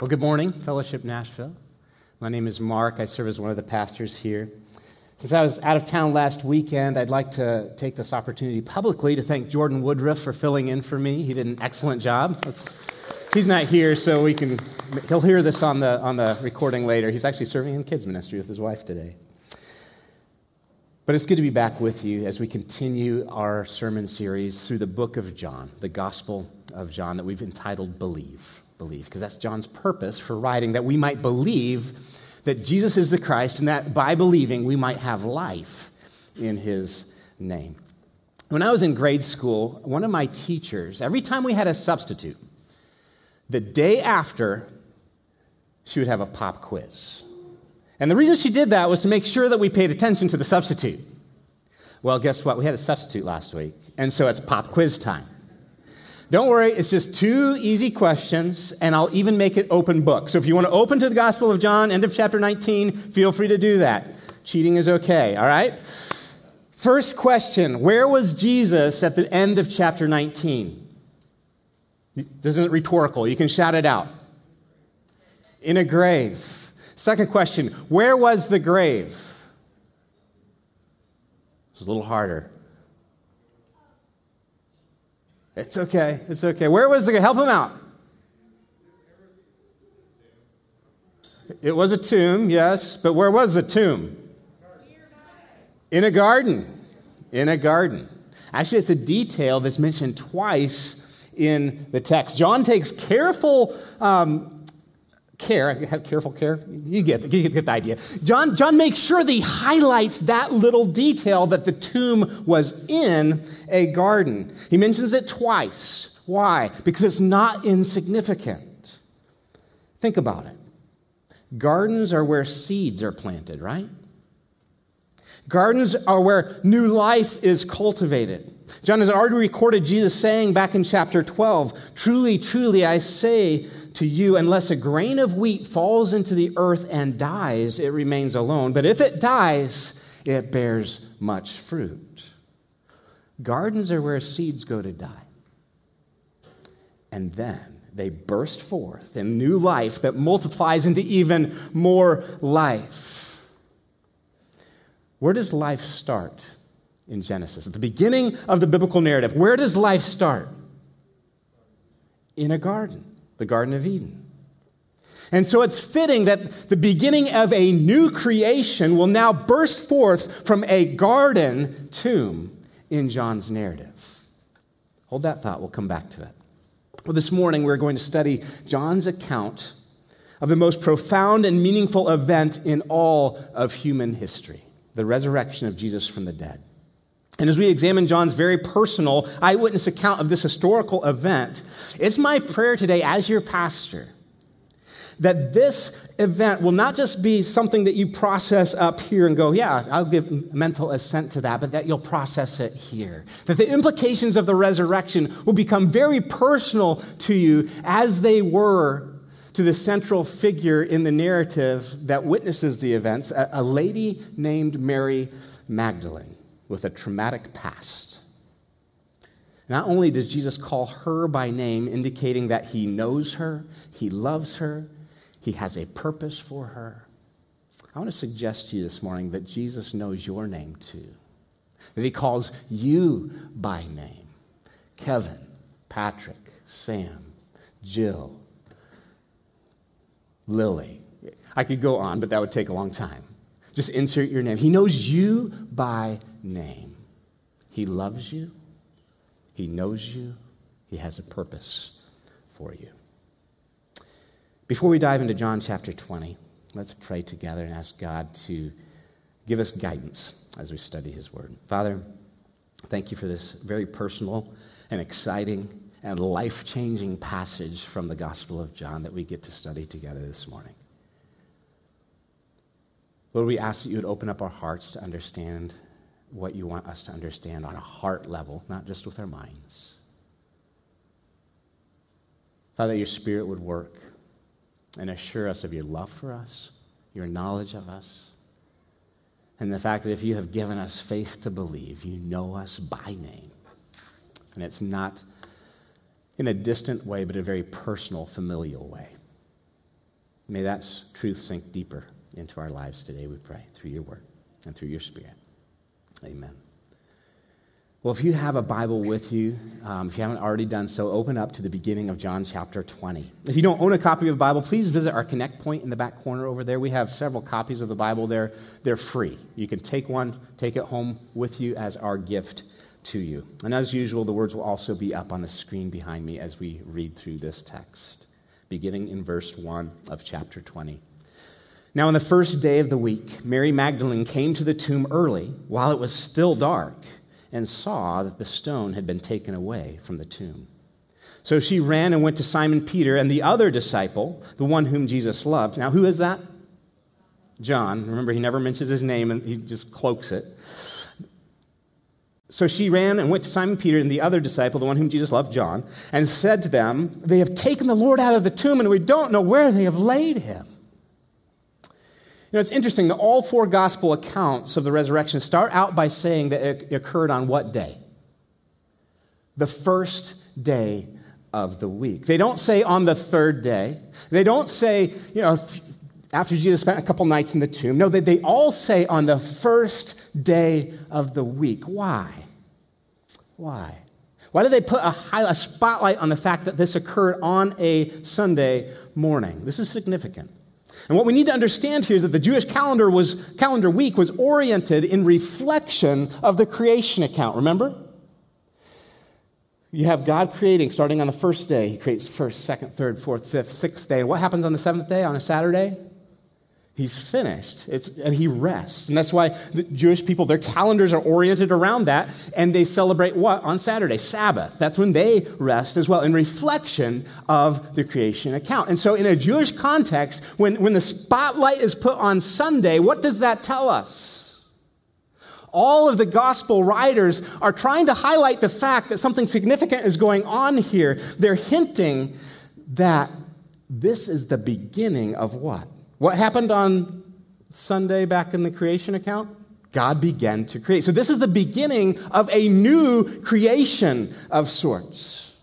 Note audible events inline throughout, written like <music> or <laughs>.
Well, good morning, Fellowship Nashville. My name is Mark. I serve as one of the pastors here. Since I was out of town last weekend, I'd like to take this opportunity publicly to thank Jordan Woodruff for filling in for me. He did an excellent job. he's not here, so we can, he'll hear this on the, on the recording later. He's actually serving in kids' ministry with his wife today. But it's good to be back with you as we continue our sermon series through the book of John, the Gospel of John, that we've entitled Believe believe, because that's John's purpose for writing, that we might believe that Jesus is the Christ, and that by believing we might have life in his name. When I was in grade school, one of my teachers, every time we had a substitute, the day after, she would have a pop quiz. And the reason she did that was to make sure that we paid attention to the substitute. Well, guess what? We had a substitute last week, and so it's pop quiz time. Don't worry, it's just two easy questions, and I'll even make it open book. So if you want to open to the Gospel of John, end of chapter 19, feel free to do that. Cheating is okay, all right? First question Where was Jesus at the end of chapter 19? This isn't rhetorical, you can shout it out. In a grave. Second question Where was the grave? It's a little harder. It's okay. It's okay. Where was the help him out? It was a tomb, yes, but where was the tomb? In a garden. In a garden. Actually, it's a detail that's mentioned twice in the text. John takes careful um, care, have careful care. You get, you get the idea. John, John makes sure that he highlights that little detail that the tomb was in a garden. He mentions it twice. Why? Because it's not insignificant. Think about it. Gardens are where seeds are planted, right? Gardens are where new life is cultivated. John has already recorded Jesus saying back in chapter 12 Truly, truly, I say to you, unless a grain of wheat falls into the earth and dies, it remains alone. But if it dies, it bears much fruit. Gardens are where seeds go to die. And then they burst forth in new life that multiplies into even more life. Where does life start in Genesis? At the beginning of the biblical narrative, where does life start? In a garden the Garden of Eden. And so it's fitting that the beginning of a new creation will now burst forth from a garden tomb in John's narrative. Hold that thought, we'll come back to it. Well, this morning we're going to study John's account of the most profound and meaningful event in all of human history the resurrection of Jesus from the dead. And as we examine John's very personal eyewitness account of this historical event, it's my prayer today, as your pastor, that this event will not just be something that you process up here and go, yeah, I'll give mental assent to that, but that you'll process it here. That the implications of the resurrection will become very personal to you as they were to the central figure in the narrative that witnesses the events, a, lady named Mary Magdalene with a traumatic past. Not only does Jesus call her by name, indicating that he knows her, he loves her, he has a purpose for her, I want to suggest to you this morning that Jesus knows your name too. That he calls you by name Kevin, Patrick, Sam, Jill, Lily. I could go on, but that would take a long time. Just insert your name. He knows you by name. He loves you, He knows you, He has a purpose for you. Before we dive into John chapter 20, let's pray together and ask God to give us guidance as we study His Word. Father, thank you for this very personal and exciting and life changing passage from the Gospel of John that we get to study together this morning. Lord, we ask that you would open up our hearts to understand what you want us to understand on a heart level, not just with our minds. Father, your Spirit would work and assure us of your love for us, your knowledge of us, and the fact that if you have given us faith to believe, you know us by name. And it's not in a distant way, but a very personal, familial way. May that truth sink deeper into our lives today, we pray, through your word and through your spirit. Amen. Well, if you have a Bible with you, um, if you haven't already done so, open up to the beginning of John chapter 20. If you don't own a copy of the Bible, please visit our Connect point in the back corner over there. We have several copies of the Bible there. They're free. You can take one, take it home with you as our gift to you. And as usual, the words will also be up on the screen behind me as we read through this text, beginning in verse 1 of chapter 20. Now, on the first day of the week, Mary Magdalene came to the tomb early while it was still dark and saw that the stone had been taken away from the tomb. So she ran and went to Simon Peter and the other disciple, the one whom Jesus loved. Now, who is that? John. Remember, he never mentions his name and he just cloaks it. So she ran and went to Simon Peter and the other disciple, the one whom Jesus loved, John, and said to them, They have taken the Lord out of the tomb, and we don't know where they have laid him. You know, it's interesting that all four gospel accounts of the resurrection start out by saying that it occurred on what day? The first day of the week. They don't say on the third day. They don't say, you know, after Jesus spent a couple nights in the tomb. No, they, they all say on the first day of the week. Why? Why? Why do they put a, high, a spotlight on the fact that this occurred on a Sunday morning? This is significant. And what we need to understand here is that the Jewish calendar was calendar week was oriented in reflection of the creation account. Remember? You have God creating starting on the first day. He creates first, second, third, fourth, fifth, sixth day. And what happens on the seventh day, on a Saturday? He's finished. It's, and he rests. And that's why the Jewish people, their calendars are oriented around that. And they celebrate what on Saturday? Sabbath. That's when they rest as well, in reflection of the creation account. And so, in a Jewish context, when, when the spotlight is put on Sunday, what does that tell us? All of the gospel writers are trying to highlight the fact that something significant is going on here. They're hinting that this is the beginning of what? What happened on Sunday back in the creation account? God began to create. So, this is the beginning of a new creation of sorts.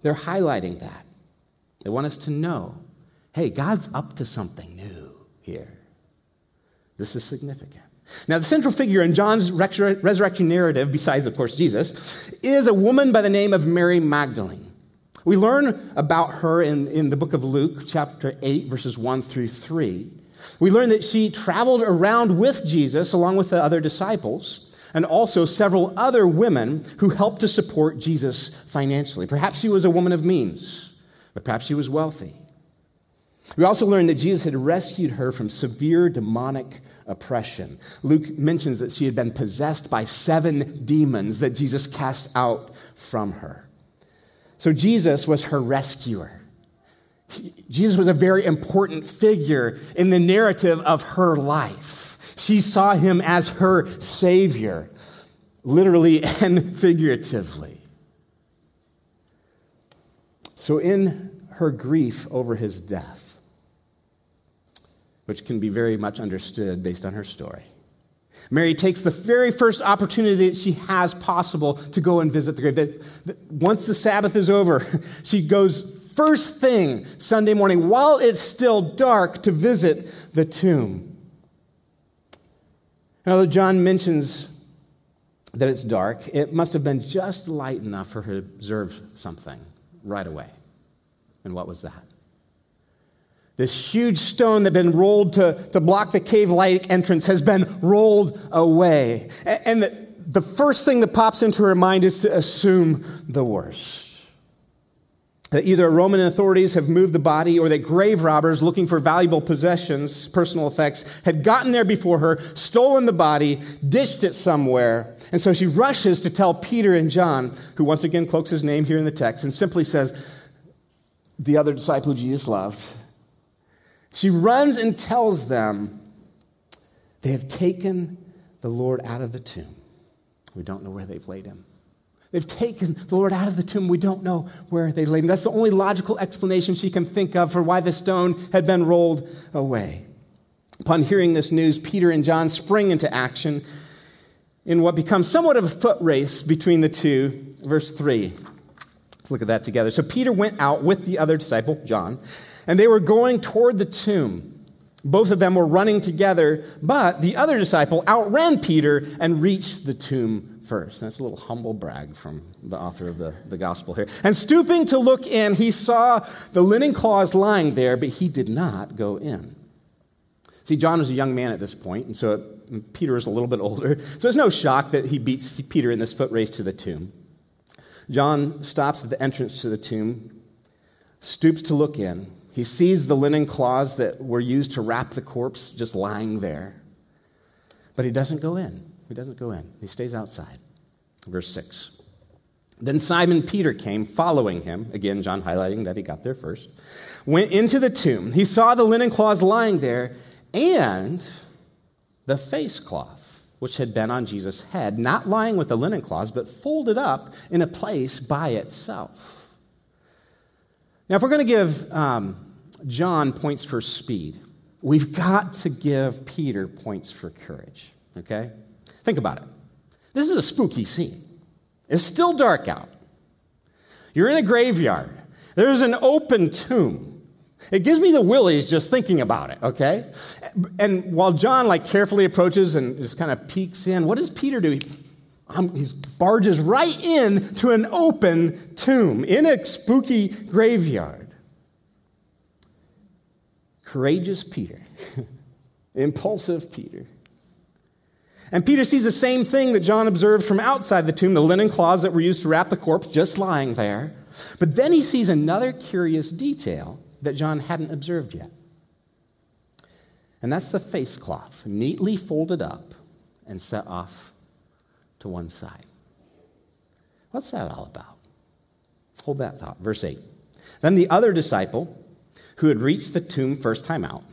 They're highlighting that. They want us to know hey, God's up to something new here. This is significant. Now, the central figure in John's resurrection narrative, besides, of course, Jesus, is a woman by the name of Mary Magdalene. We learn about her in, in the book of Luke, chapter 8, verses 1 through 3. We learn that she traveled around with Jesus along with the other disciples and also several other women who helped to support Jesus financially. Perhaps she was a woman of means, but perhaps she was wealthy. We also learn that Jesus had rescued her from severe demonic oppression. Luke mentions that she had been possessed by seven demons that Jesus cast out from her. So Jesus was her rescuer. Jesus was a very important figure in the narrative of her life. She saw him as her savior, literally <laughs> and figuratively. So, in her grief over his death, which can be very much understood based on her story, Mary takes the very first opportunity that she has possible to go and visit the grave. That, Once the Sabbath is over, <laughs> she goes first thing Sunday morning while it's still dark to visit the tomb. Now, John mentions that it's dark, it must have been just light enough for her to observe something right away. And what was that? This huge stone that had been rolled to, to block the cave like entrance has been rolled away. And the, the first thing that pops into her mind is to assume the worst. That either Roman authorities have moved the body or that grave robbers looking for valuable possessions, personal effects, had gotten there before her, stolen the body, ditched it somewhere. And so she rushes to tell Peter and John, who once again cloaks his name here in the text, and simply says, The other disciple Jesus loved she runs and tells them they have taken the Lord out of the tomb. We don't know where they've laid him. They've taken the Lord out of the tomb. We don't know where they laid him. That's the only logical explanation she can think of for why the stone had been rolled away. Upon hearing this news, Peter and John spring into action in what becomes somewhat of a foot race between the two. Verse 3. Let's look at that together. So Peter went out with the other disciple, John and they were going toward the tomb. Both of them were running together, but the other disciple outran Peter and reached the tomb first. That's a little humble brag from the author of the, the gospel here. And stooping to look in, he saw the linen cloths lying there, but he did not go in. See, John was a young man at this point, and so Peter is a little bit older. So it's no shock that he beats Peter in this foot race to the tomb. John stops at the entrance to the tomb, stoops to look in. He sees the linen cloths that were used to wrap the corpse just lying there. But he doesn't go in. He doesn't go in. He stays outside. Verse 6. Then Simon Peter came, following him. Again, John highlighting that he got there first. Went into the tomb. He saw the linen cloths lying there and the face cloth, which had been on Jesus' head, not lying with the linen cloths, but folded up in a place by itself. Now, if we're going to give um, John points for speed, we've got to give Peter points for courage, okay? Think about it. This is a spooky scene. It's still dark out. You're in a graveyard. There's an open tomb. It gives me the willies just thinking about it, okay? And while John like carefully approaches and just kind of peeks in, what does Peter do? He, um, he barges right in to an open tomb in a spooky graveyard. Courageous Peter, <laughs> impulsive Peter. And Peter sees the same thing that John observed from outside the tomb the linen cloths that were used to wrap the corpse just lying there. But then he sees another curious detail that John hadn't observed yet. And that's the face cloth, neatly folded up and set off to one side. What's that all about? Hold that thought. Verse 8. Then the other disciple, who had reached the tomb first time out,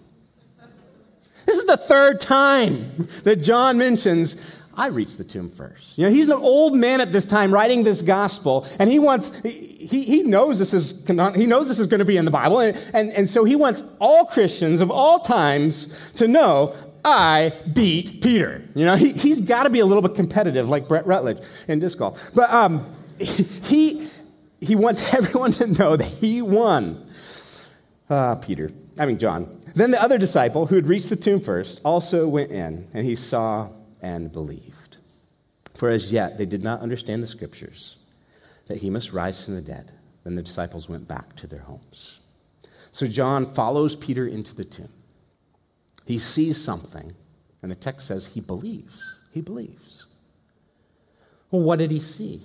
this is the third time that John mentions I reached the tomb first. You know, he's an old man at this time writing this gospel, and he wants, he, he knows this is, he knows this is going to be in the Bible, and, and, and so he wants all Christians of all times to know, I beat Peter. You know, he, he's got to be a little bit competitive like Brett Rutledge in disc golf. But um, <laughs> he, he wants <laughs> everyone to know that he won. Uh, Peter, I mean, John. Then the other disciple who had reached the tomb first also went in, and he saw and believed. For as yet they did not understand the scriptures, that he must rise from the dead. Then the disciples went back to their homes. So John follows Peter into the tomb. He sees something, and the text says he believes. He believes. Well, what did he see?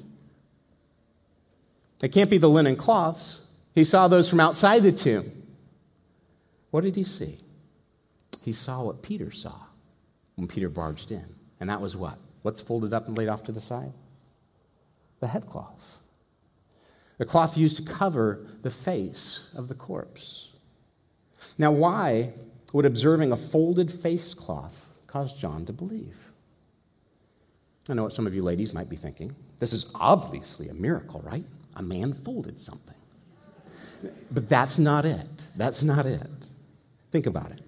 It can't be the linen cloths. He saw those from outside the tomb. What did he see? He saw what Peter saw when Peter barged in. And that was what? What's folded up and laid off to the side? The headcloth. The cloth used to cover the face of the corpse. Now, why would observing a folded face cloth cause John to believe? I know what some of you ladies might be thinking. This is obviously a miracle, right? A man folded something. But that's not it. That's not it. Think about it.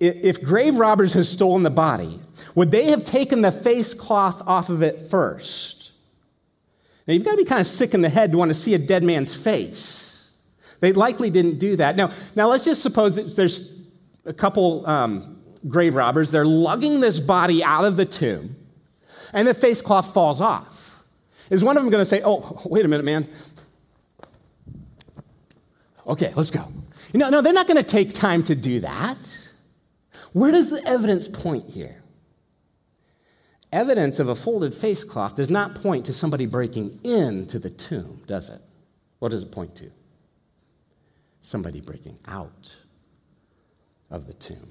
If grave robbers had stolen the body, would they have taken the face cloth off of it first? Now, you've got to be kind of sick in the head to want to see a dead man's face. They likely didn't do that. Now, now let's just suppose that there's a couple um, grave robbers. They're lugging this body out of the tomb, and the face cloth falls off. Is one of them going to say, Oh, wait a minute, man. Okay, let's go. Know, no, they're not going to take time to do that. Where does the evidence point here? Evidence of a folded face cloth does not point to somebody breaking into the tomb, does it? What does it point to? Somebody breaking out of the tomb.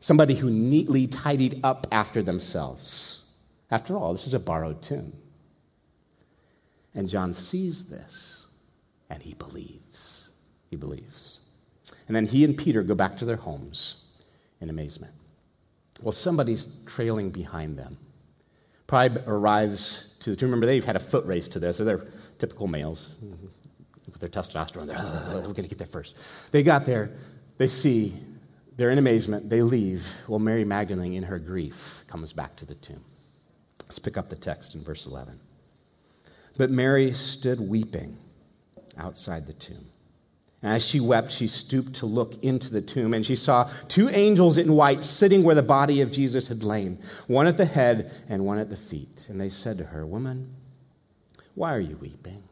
Somebody who neatly tidied up after themselves. After all, this is a borrowed tomb. And John sees this and he believes. He believes. And then he and Peter go back to their homes in amazement. Well, somebody's trailing behind them. Probably arrives to the tomb. Remember, they've had a foot race to this, or they're typical males with their testosterone. They're, oh, <laughs> we're going to get there first. They got there, they see, they're in amazement, they leave. Well, Mary Magdalene, in her grief, comes back to the tomb. Let's pick up the text in verse 11. But Mary stood weeping outside the tomb. And as she wept, she stooped to look into the tomb, and she saw two angels in white sitting where the body of Jesus had lain, one at the head and one at the feet. And they said to her, Woman, why are you weeping?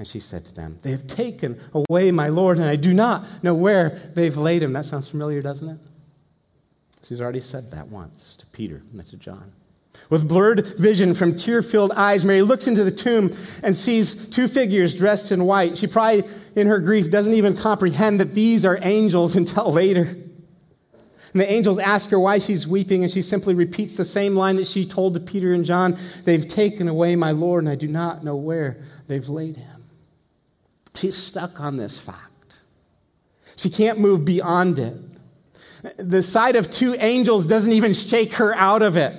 And she said to them, They have taken away my Lord, and I do not know where they've laid him. That sounds familiar, doesn't it? She's already said that once to Peter and to John. With blurred vision from tear filled eyes, Mary looks into the tomb and sees two figures dressed in white. She probably, in her grief, doesn't even comprehend that these are angels <laughs> until later. And the angels ask her why she's weeping, and she simply repeats the same line that she told to Peter and John They've taken away my Lord, and I do not know where they've laid him. She's stuck on this fact. She can't move beyond it. The sight of two angels doesn't even shake her out of it.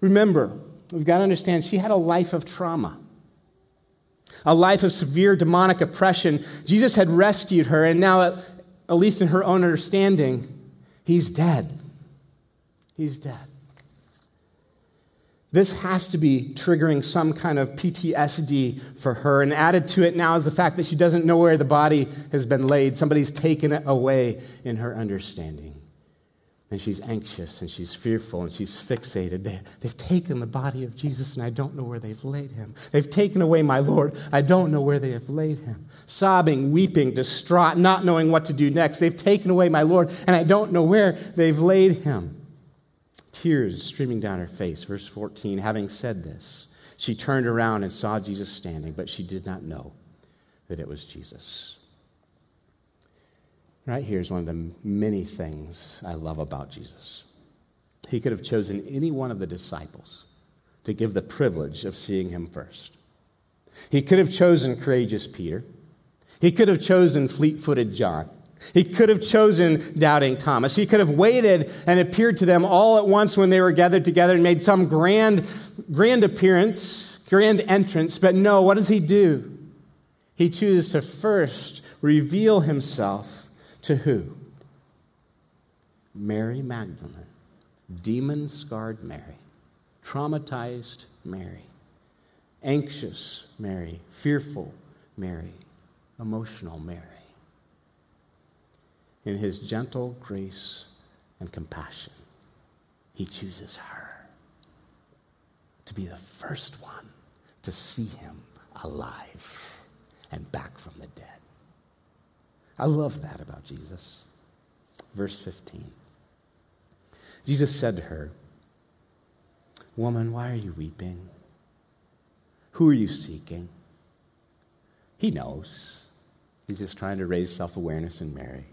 Remember, we've got to understand she had a life of trauma, a life of severe demonic oppression. Jesus had rescued her, and now, at, least in her own understanding, he's dead. He's dead. This has to be triggering some kind of PTSD for her. And added to it now is the fact that she doesn't know where the body has been laid. Somebody's taken it away in her understanding. And she's anxious and she's fearful and she's fixated. They, have taken the body of Jesus and I don't know where they've laid him. They've taken away my Lord. I don't know where they have laid him. Sobbing, weeping, distraught, not knowing what to do next. They've taken away my Lord and I don't know where they've laid him. Tears streaming down her face. Verse 14 Having said this, she turned around and saw Jesus standing, but she did not know that it was Jesus. Right here is one of the many things I love about Jesus. He could have chosen any one of the disciples to give the privilege of seeing him first. He could have chosen courageous Peter. He could have chosen fleet footed John. He could have chosen doubting Thomas. He could have waited and appeared to them all at once when they were gathered together and made some grand, grand appearance, grand entrance. But no, what does he do? He chooses to first reveal himself to who? Mary Magdalene, demon scarred Mary, traumatized Mary, anxious Mary, fearful Mary, emotional Mary. In his gentle grace and compassion, he chooses her to be the first one to see him alive and back from the dead. I love that about Jesus. Verse 15. Jesus said to her, Woman, why are you weeping? Who are you seeking? He knows. He's just trying to raise self awareness in Mary.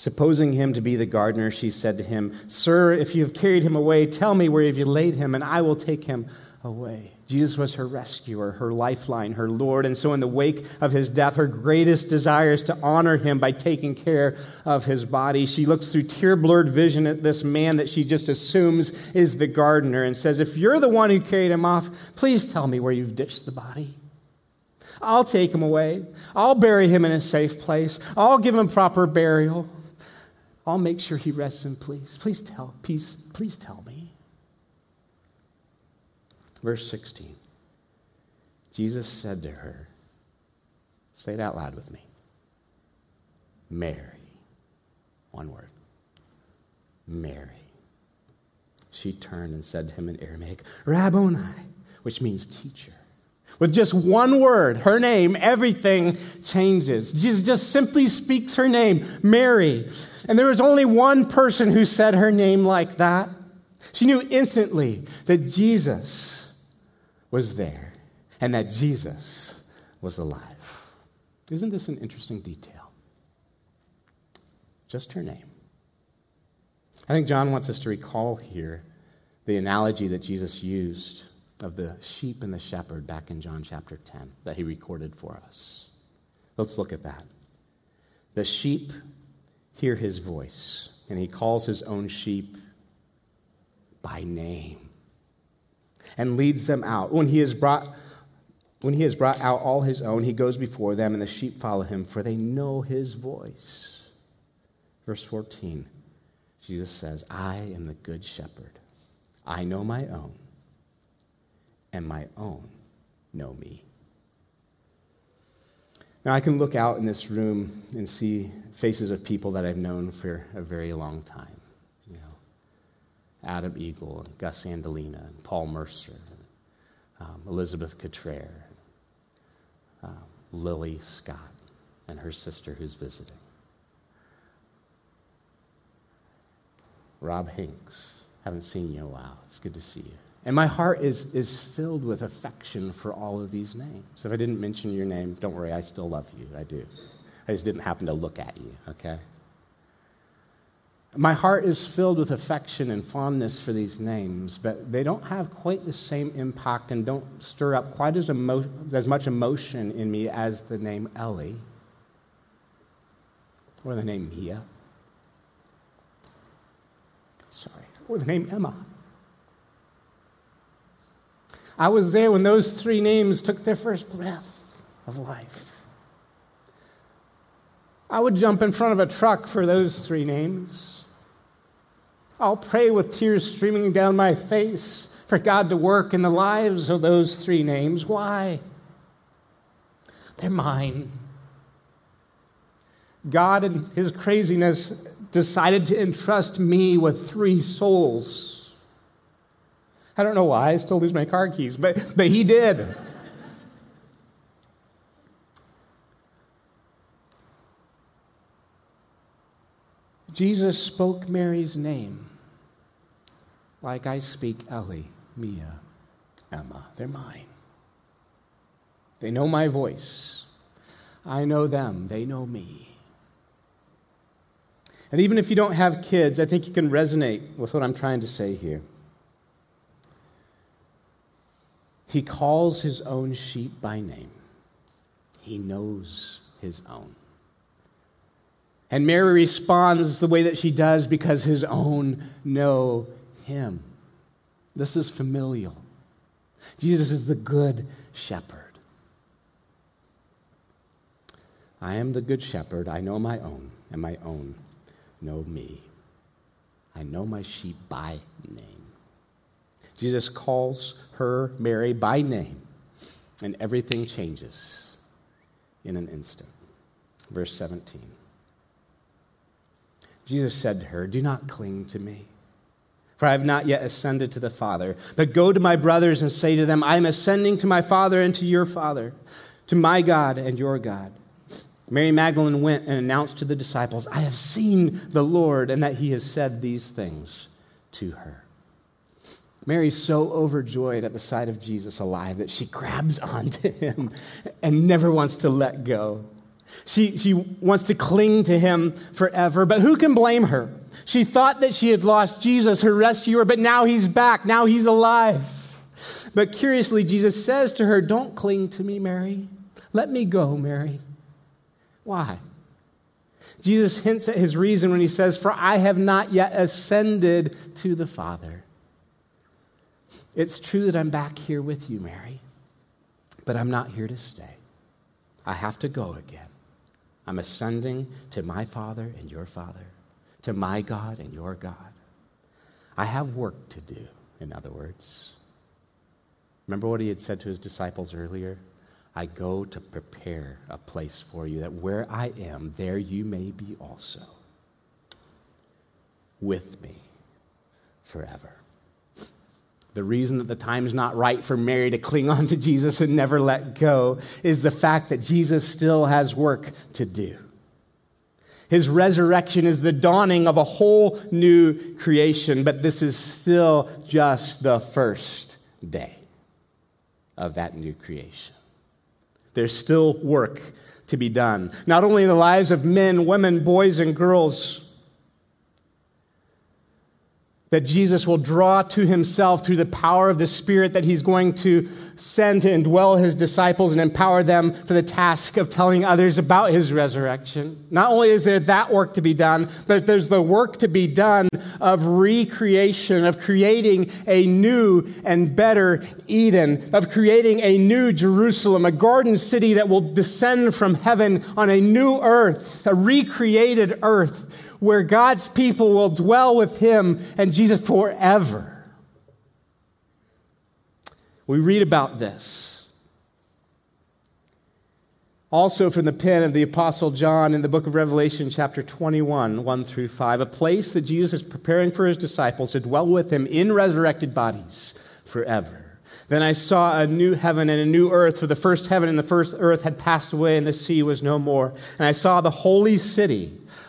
Supposing him to be the gardener, she said to him, Sir, if you have carried him away, tell me where have you laid him, and I will take him away. Jesus was her rescuer, her lifeline, her Lord. And so, in the wake of his death, her greatest desire is to honor him by taking care of his body. She looks through tear blurred vision at this man that she just assumes is the gardener and says, If you're the one who carried him off, please tell me where you've ditched the body. I'll take him away. I'll bury him in a safe place. I'll give him proper burial. I'll make sure he rests in peace. Please tell, peace, please tell me. Verse 16 Jesus said to her, Say it out loud with me Mary. One word. Mary. She turned and said to him in Aramaic, Rabboni, which means teacher. With just one word, her name, everything changes. Jesus just simply speaks her name, Mary. And there was only one person who said her name like that. She knew instantly that Jesus was there and that Jesus was alive. Isn't this an interesting detail? Just her name. I think John wants us to recall here the analogy that Jesus used of the sheep and the shepherd back in John chapter 10 that he recorded for us. Let's look at that. The sheep hear his voice, and he calls his own sheep by name and leads them out. When he has brought when he has brought out all his own, he goes before them, and the sheep follow him, for they know his voice. Verse 14, Jesus says, I am the good shepherd. I know my own, and my own know me. Now, I can look out in this room and see faces of people that I've known for a very long time. You know, Adam Eagle and Gus Andolina and Paul Mercer, and, um, Elizabeth Cottrell, uh, Lily Scott, and her sister who's visiting. Rob Hinks, haven't seen you in a while. It's good to see you. And my heart is, is filled with affection for all of these names. If I didn't mention your name, don't worry, I still love you. I do. I just didn't happen to look at you, okay? My heart is filled with affection and fondness for these names, but they don't have quite the same impact and don't stir up quite as, emo- as much emotion in me as the name Ellie or the name Mia. Sorry, or the name Emma. I was there when those three names took their first breath of life. I would jump in front of a truck for those three names. I'll pray with tears streaming down my face for God to work in the lives of those three names. Why? They're mine. God, in his craziness, decided to entrust me with three souls I don't know why. I still lose my car keys, but, but he did. Jesus spoke Mary's name like I speak Ellie, Mia, Emma. They're mine. They know my voice. I know them. They know me. And even if you don't have kids, I think you can resonate with what I'm trying to say here. He calls his own sheep by name. He knows his own. And Mary responds the way that she does because his own know him. This is familial. Jesus is the good shepherd. I am the good shepherd. I know my own, and my own know me. I know my sheep by name. Jesus calls her, Mary, by name, and everything changes in an instant. Verse 17. Jesus said to her, Do not cling to me, for I have not yet ascended to the Father. But go to my brothers and say to them, I am ascending to my Father and to your Father, to my God and your God. Mary Magdalene went and announced to the disciples, I have seen the Lord, and that he has said these things to her. Mary's so overjoyed at the sight of Jesus alive that she grabs onto him and never wants to let go. She, she wants to cling to him forever, but who can blame her? She thought that she had lost Jesus, her rescuer, but now he's back. Now he's alive. But curiously, Jesus says to her, Don't cling to me, Mary. Let me go, Mary. Why? Jesus hints at his reason when he says, For I have not yet ascended to the Father. It's true that I'm back here with you, Mary, but I'm not here to stay. I have to go again. I'm ascending to my Father and your Father, to my God and your God. I have work to do, in other words. Remember what he had said to his disciples earlier? I go to prepare a place for you, that where I am, there you may be also. With me forever. The reason that the time is not right for Mary to cling on to Jesus and never let go is the fact that Jesus still has work to do. His resurrection is the dawning of a whole new creation, but this is still just the first day of that new creation. There's still work to be done, not only in the lives of men, women, boys, and girls that Jesus will draw to himself through the power of the Spirit that he's going to send to indwell his disciples and empower them for the task of telling others about his resurrection. Not only is there that work to be done, but there's the work to be done of recreation, of creating a new and better Eden, of creating a new Jerusalem, a garden city that will descend from heaven on a new earth, a recreated earth where God's people will dwell with him and Jesus forever. We read about this. Also, from the pen of the Apostle John in the book of Revelation, chapter 21, 1 through 5, a place that Jesus is preparing for his disciples to dwell with him in resurrected bodies forever. Then I saw a new heaven and a new earth, for the first heaven and the first earth had passed away, and the sea was no more. And I saw the holy city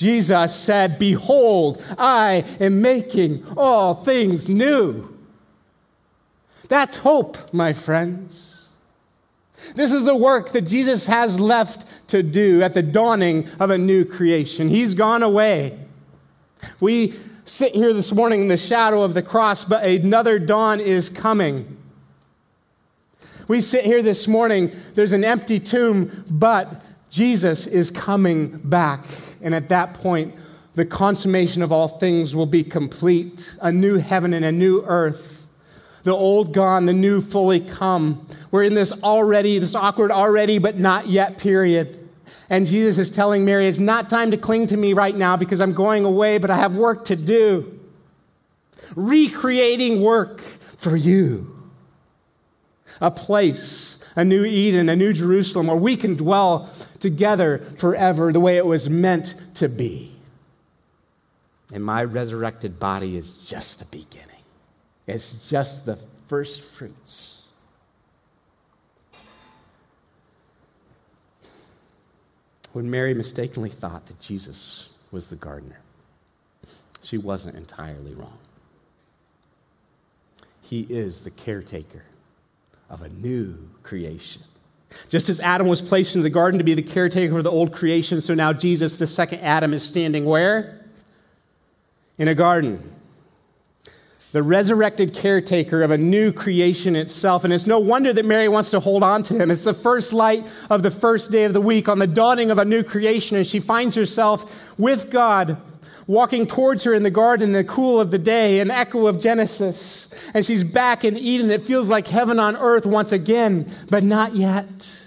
Jesus said, Behold, I am making all things new. That's hope, my friends. This is the work that Jesus has left to do at the dawning of a new creation. He's gone away. We sit here this morning in the shadow of the cross, but another dawn is coming. We sit here this morning, there's an empty tomb, but Jesus is coming back. And at that point, the consummation of all things will be complete a new heaven and a new earth. The old gone, the new fully come. We're in this already, this awkward already, but not yet period. And Jesus is telling Mary, it's not time to cling to me right now because I'm going away, but I have work to do. Recreating work for you. A place a new Eden, a new Jerusalem, where we can dwell together forever the way it was meant to be. And my resurrected body is just the beginning, it's just the first fruits. When Mary mistakenly thought that Jesus was the gardener, she wasn't entirely wrong. He is the caretaker of a new creation. Just as Adam was placed in the garden to be the caretaker of the old creation, so now Jesus, the second Adam, is standing where? In a garden. The resurrected caretaker of a new creation itself. And it's no wonder that Mary wants to hold on to him. It's the first light of the first day of the week on the dawning of a new creation, and she finds herself with God walking towards her in the garden in the cool of the day, an echo of Genesis. And she's back in Eden. It feels like heaven on earth once again, but not yet.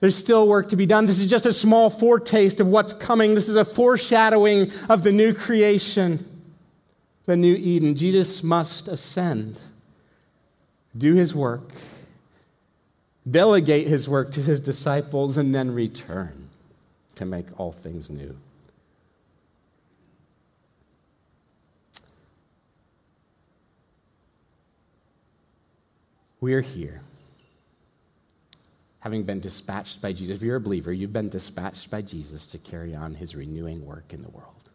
There's still work to be done. This is just a small foretaste of what's coming. This is a foreshadowing of the new creation, the new Eden. Jesus must ascend, do his work, delegate his work to his disciples, and then return to make all things new. We're here, having been dispatched by Jesus. If you're a believer, you've been dispatched by Jesus to carry on his renewing work in the world.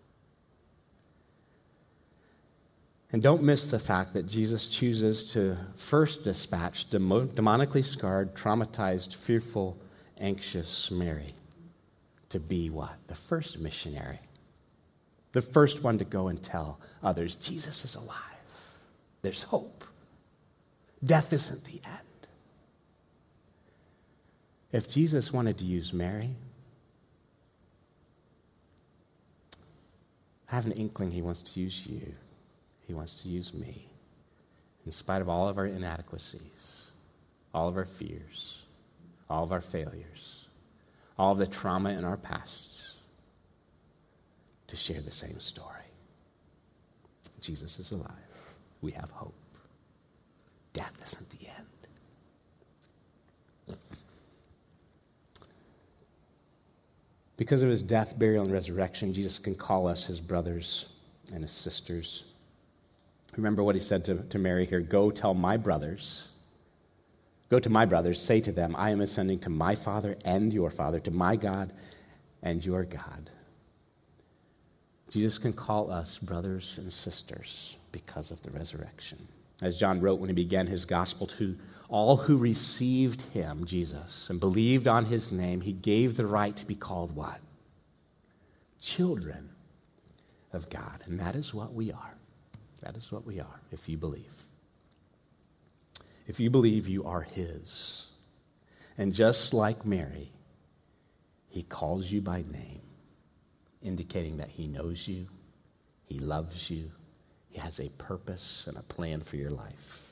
And don't miss the fact that Jesus chooses to first dispatch demonically scarred, traumatized, fearful, anxious Mary to be what? The first missionary. The first one to go and tell others Jesus is alive. There's hope. Death isn't the end. If Jesus wanted to use Mary, I have an inkling he wants to use you. He wants to use me. In spite of all of our inadequacies, all of our fears, all of our failures, all of the trauma in our pasts, to share the same story. Jesus is alive. We have hope death isn't the end. Because of his death, burial, and resurrection, Jesus can call us his brothers and his sisters. Remember what he said to, to Mary here Go tell my brothers, go to my brothers, say to them, I am ascending to my Father and your Father, to my God and your God. Jesus can call us brothers and sisters because of the resurrection as John wrote when he began his gospel, to all who received him, Jesus, and believed on his name, he gave the right to be called what? Children of God. And that is what we are. That is what we are if you believe. If you believe you are his. And just like Mary, he calls you by name indicating that He knows you, He loves you, has a purpose and a plan for your life.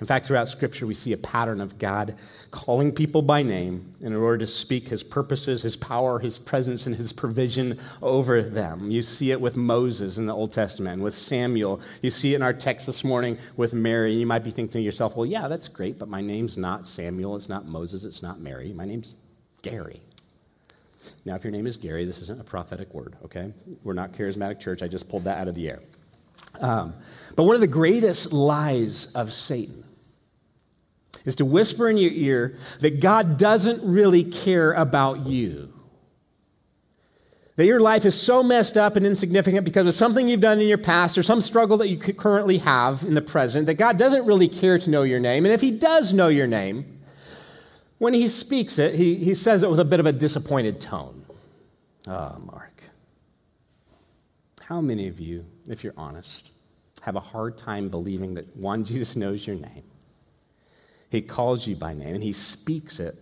In fact, throughout Scripture, we see a pattern of God calling people by name in order to speak his purposes, his power, his presence, and his provision over them. You see it with Moses in the Old Testament, with Samuel. You see it in our text this morning with Mary. You might be thinking to yourself, well, yeah, that's great, but my name's not Samuel, it's not Moses, it's not Mary. My name's Gary. Now, if your name is Gary, this isn't a prophetic word, okay? We're not charismatic church. I just pulled that out of the air. Um, but one of the greatest lies of Satan is to whisper in your ear that God doesn't really care about you. That your life is so messed up and insignificant because of something you've done in your past or some struggle that you currently have in the present, that God doesn't really care to know your name. And if He does know your name, when He speaks it, He, he says it with a bit of a disappointed tone. Ah, oh, Mark. How many of you, if you're honest, have a hard time believing that one, <laughs> Jesus knows your name, he calls you by name, and he speaks it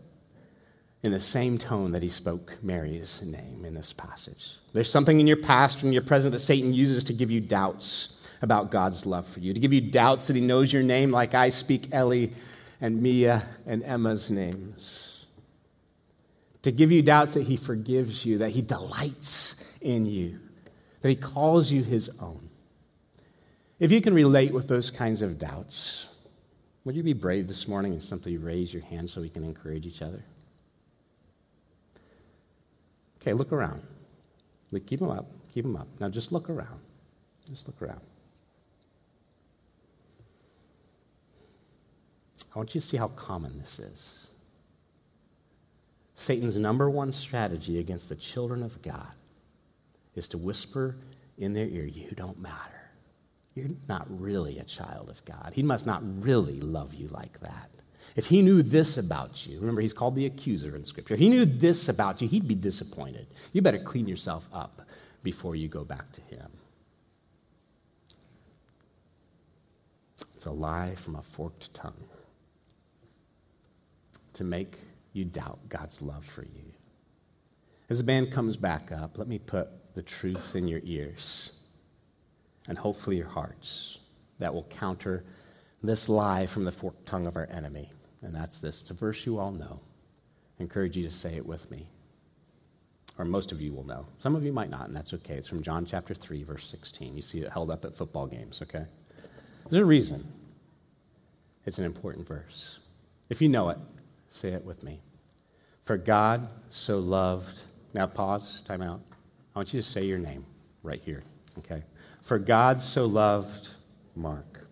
in the same tone that he spoke Mary's name in this passage. There's something in your past and your present that Satan uses to give you doubts about God's love for you, to give you doubts that he knows your name, like I speak Ellie and Mia and Emma's names, to give you doubts that he forgives you, that he delights in you, that he calls you his own. If you can relate with those kinds of doubts, would you be brave this morning and simply raise your hand so we can encourage each other? Okay, look around. Keep them up. Keep them up. Now just look around. Just look around. I want you to see how common this is. Satan's number one strategy against the children of God is to whisper in their ear, You don't matter. You're not really a child of God. He must not really love you like that. If he knew this about you, remember he's called the accuser in Scripture. If he knew this about you, he'd be disappointed. You better clean yourself up before you go back to him. It's a lie from a forked tongue to make you doubt God's love for you. As the band comes back up, let me put the truth in your ears and hopefully your hearts that will counter this lie from the forked tongue of our enemy. And that's this. It's a verse you all know. I encourage you to say it with me. Or most of you will know. Some of you might not, and that's okay. It's from John chapter 3, verse 16. You see it held up at football games, okay? There's a reason. It's an important verse. If you know it, say it with me. For God so loved. Now pause, time out. I want you to say your name right here, okay? For God so loved Mark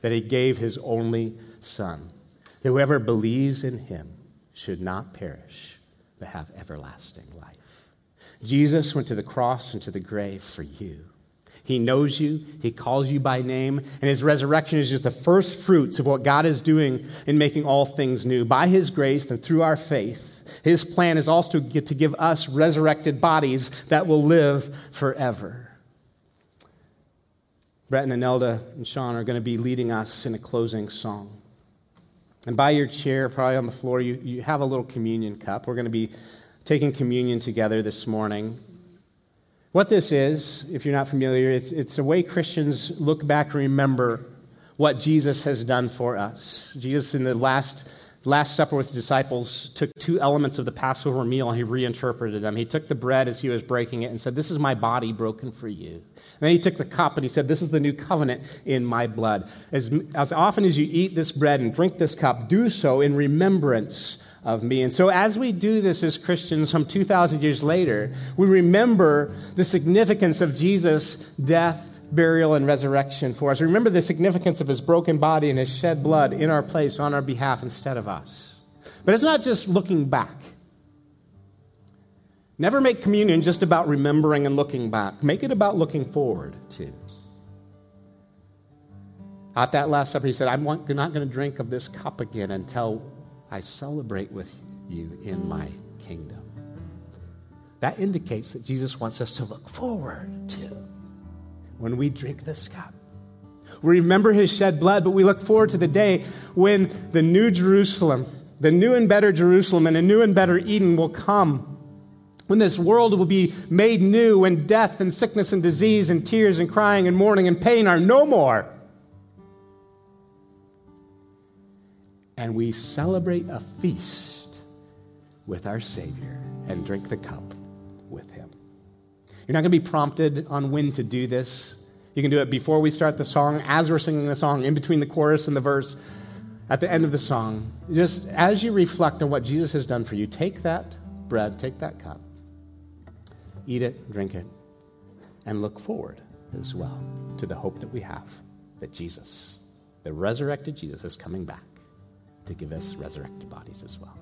that he gave his only Son, that whoever believes in him should not perish, but have everlasting life. Jesus went to the cross and to the grave for you. He knows you, He calls you by name, and His resurrection is just the first fruits of what God is doing in making all things new. By His grace and through our faith, His plan is also to give us resurrected bodies that will live forever. Brett and Nelda and Sean are going to be leading us in a closing song. And by your chair, probably on the floor, you, you have a little communion cup. We're going to be taking communion together this morning. What this is, if you're not familiar, it's, it's a way Christians look back and remember what Jesus has done for us. Jesus, in the last Last Supper with the disciples took two elements of the Passover meal and he reinterpreted them. He took the bread as he was breaking it and said, This is my body broken for you. And then he took the cup and he said, This is the new covenant in my blood. As, as often as you eat this bread and drink this cup, do so in remembrance of me. And so, as we do this as Christians, some 2,000 years later, we remember the significance of Jesus' death burial, and resurrection for us. Remember the significance of his broken body and his shed blood in our place on our behalf instead of us. But it's not just looking back. Never make communion just about remembering and looking back. Make it about looking forward, too. At that Last Supper, he said, I'm not going to drink of this cup again until I celebrate with you in my kingdom. That indicates that Jesus wants us to look forward to when we drink this cup. We remember his shed blood, but we look forward to the day when the new Jerusalem, the new and better Jerusalem, and a new and better Eden will come when this world will be made new, when death and sickness and disease and tears and crying and mourning and pain are no more. And we celebrate a feast with our Savior and drink the cup with Him. You're not going to be prompted on when to do this. You can do it before we start the song, as we're singing the song, in between the chorus and the verse, at the end of the song. Just as you reflect on what Jesus has done for you, take that bread, take that cup, eat it, drink it, and look forward as well to the hope that we have that Jesus, the resurrected Jesus, is coming back to give us resurrected bodies as well.